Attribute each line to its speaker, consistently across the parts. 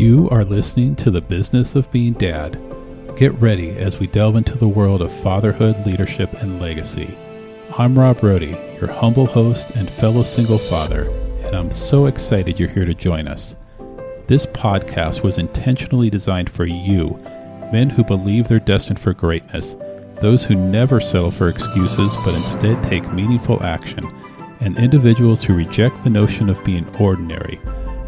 Speaker 1: You are listening to The Business of Being Dad. Get ready as we delve into the world of fatherhood, leadership, and legacy. I'm Rob Rohde, your humble host and fellow single father, and I'm so excited you're here to join us. This podcast was intentionally designed for you, men who believe they're destined for greatness, those who never settle for excuses but instead take meaningful action, and individuals who reject the notion of being ordinary.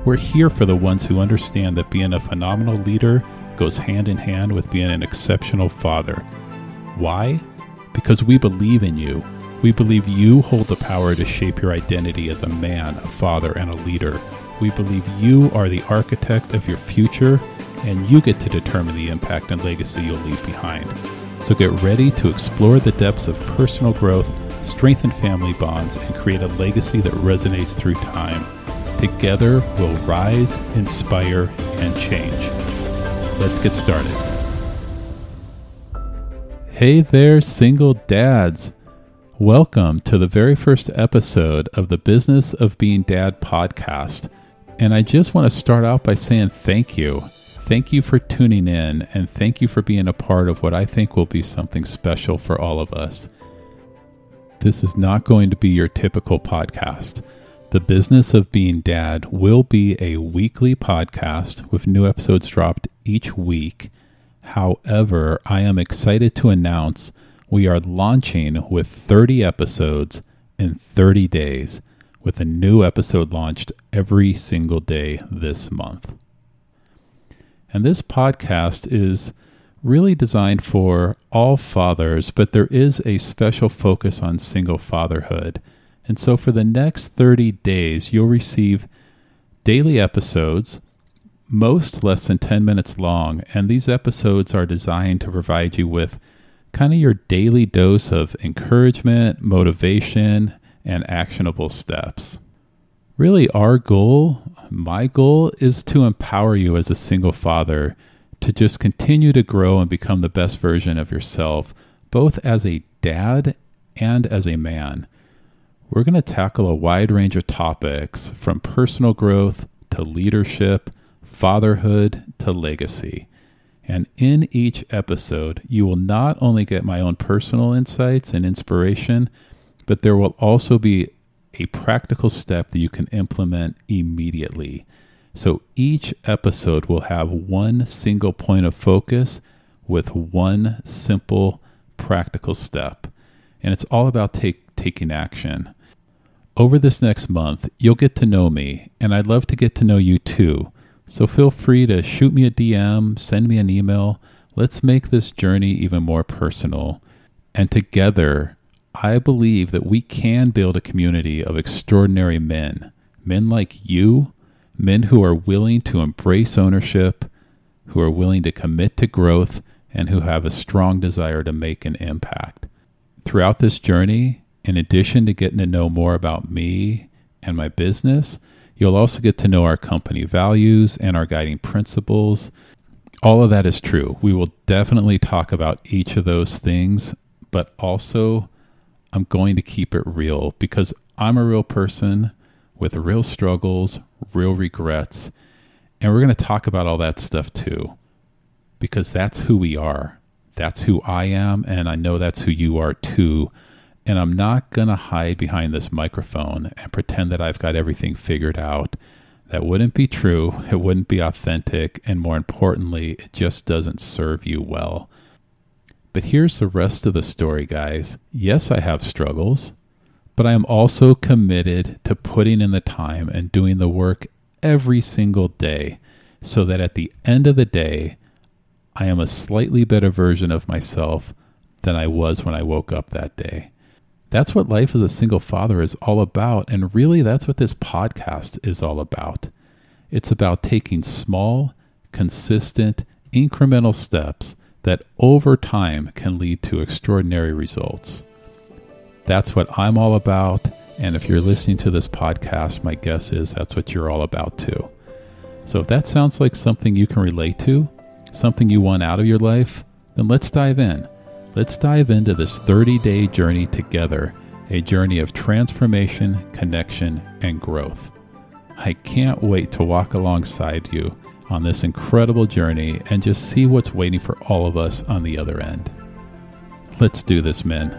Speaker 1: We're here for the ones who understand that being a phenomenal leader goes hand in hand with being an exceptional father. Why? Because we believe in you. We believe you hold the power to shape your identity as a man, a father, and a leader. We believe you are the architect of your future, and you get to determine the impact and legacy you'll leave behind. So get ready to explore the depths of personal growth, strengthen family bonds, and create a legacy that resonates through time. Together, we'll rise, inspire, and change. Let's get started. Hey there, single dads. Welcome to the very first episode of the Business of Being Dad podcast. And I just want to start out by saying thank you. Thank you for tuning in, and thank you for being a part of what I think will be something special for all of us. This is not going to be your typical podcast. The Business of Being Dad will be a weekly podcast with new episodes dropped each week. However, I am excited to announce we are launching with 30 episodes in 30 days, with a new episode launched every single day this month. And this podcast is really designed for all fathers, but there is a special focus on single fatherhood. And so for the next 30 days, you'll receive daily episodes, most less than 10 minutes long. And these episodes are designed to provide you with kind of your daily dose of encouragement, motivation, and actionable steps. Really, our goal, my goal, is to empower you as a single father to just continue to grow and become the best version of yourself, both as a dad and as a man. We're going to tackle a wide range of topics from personal growth to leadership, fatherhood to legacy. And in each episode, you will not only get my own personal insights and inspiration, but there will also be a practical step that you can implement immediately. So each episode will have one single point of focus with one simple practical step. And it's all about take, taking action. Over this next month, you'll get to know me, and I'd love to get to know you too. So feel free to shoot me a DM, send me an email. Let's make this journey even more personal. And together, I believe that we can build a community of extraordinary men. Men like you, men who are willing to embrace ownership, who are willing to commit to growth, and who have a strong desire to make an impact. Throughout this journey, in addition to getting to know more about me and my business, you'll also get to know our company values and our guiding principles. All of that is true. We will definitely talk about each of those things, but also I'm going to keep it real because I'm a real person with real struggles, real regrets, and we're going to talk about all that stuff too because that's who we are. That's who I am, and I know that's who you are too. And I'm not going to hide behind this microphone and pretend that I've got everything figured out. That wouldn't be true. It wouldn't be authentic. And more importantly, it just doesn't serve you well. But here's the rest of the story, guys. Yes, I have struggles, but I am also committed to putting in the time and doing the work every single day so that at the end of the day, I am a slightly better version of myself than I was when I woke up that day. That's what life as a single father is all about. And really, that's what this podcast is all about. It's about taking small, consistent, incremental steps that over time can lead to extraordinary results. That's what I'm all about. And if you're listening to this podcast, my guess is that's what you're all about too. So if that sounds like something you can relate to, something you want out of your life, then let's dive in. Let's dive into this 30 day journey together, a journey of transformation, connection, and growth. I can't wait to walk alongside you on this incredible journey and just see what's waiting for all of us on the other end. Let's do this, men.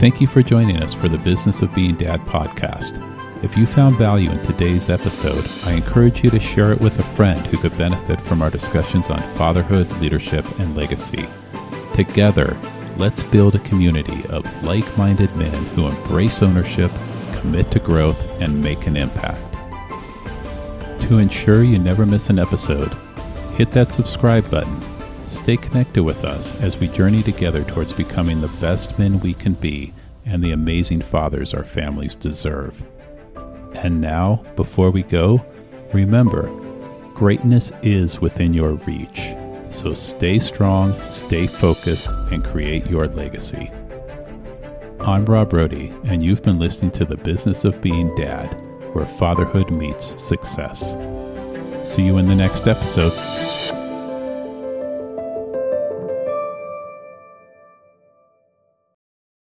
Speaker 1: Thank you for joining us for the Business of Being Dad podcast. If you found value in today's episode, I encourage you to share it with a friend who could benefit from our discussions on fatherhood, leadership, and legacy. Together, let's build a community of like minded men who embrace ownership, commit to growth, and make an impact. To ensure you never miss an episode, hit that subscribe button. Stay connected with us as we journey together towards becoming the best men we can be and the amazing fathers our families deserve. And now, before we go, remember greatness is within your reach. So stay strong, stay focused, and create your legacy. I'm Rob Rohde, and you've been listening to The Business of Being Dad, where fatherhood meets success. See you in the next episode.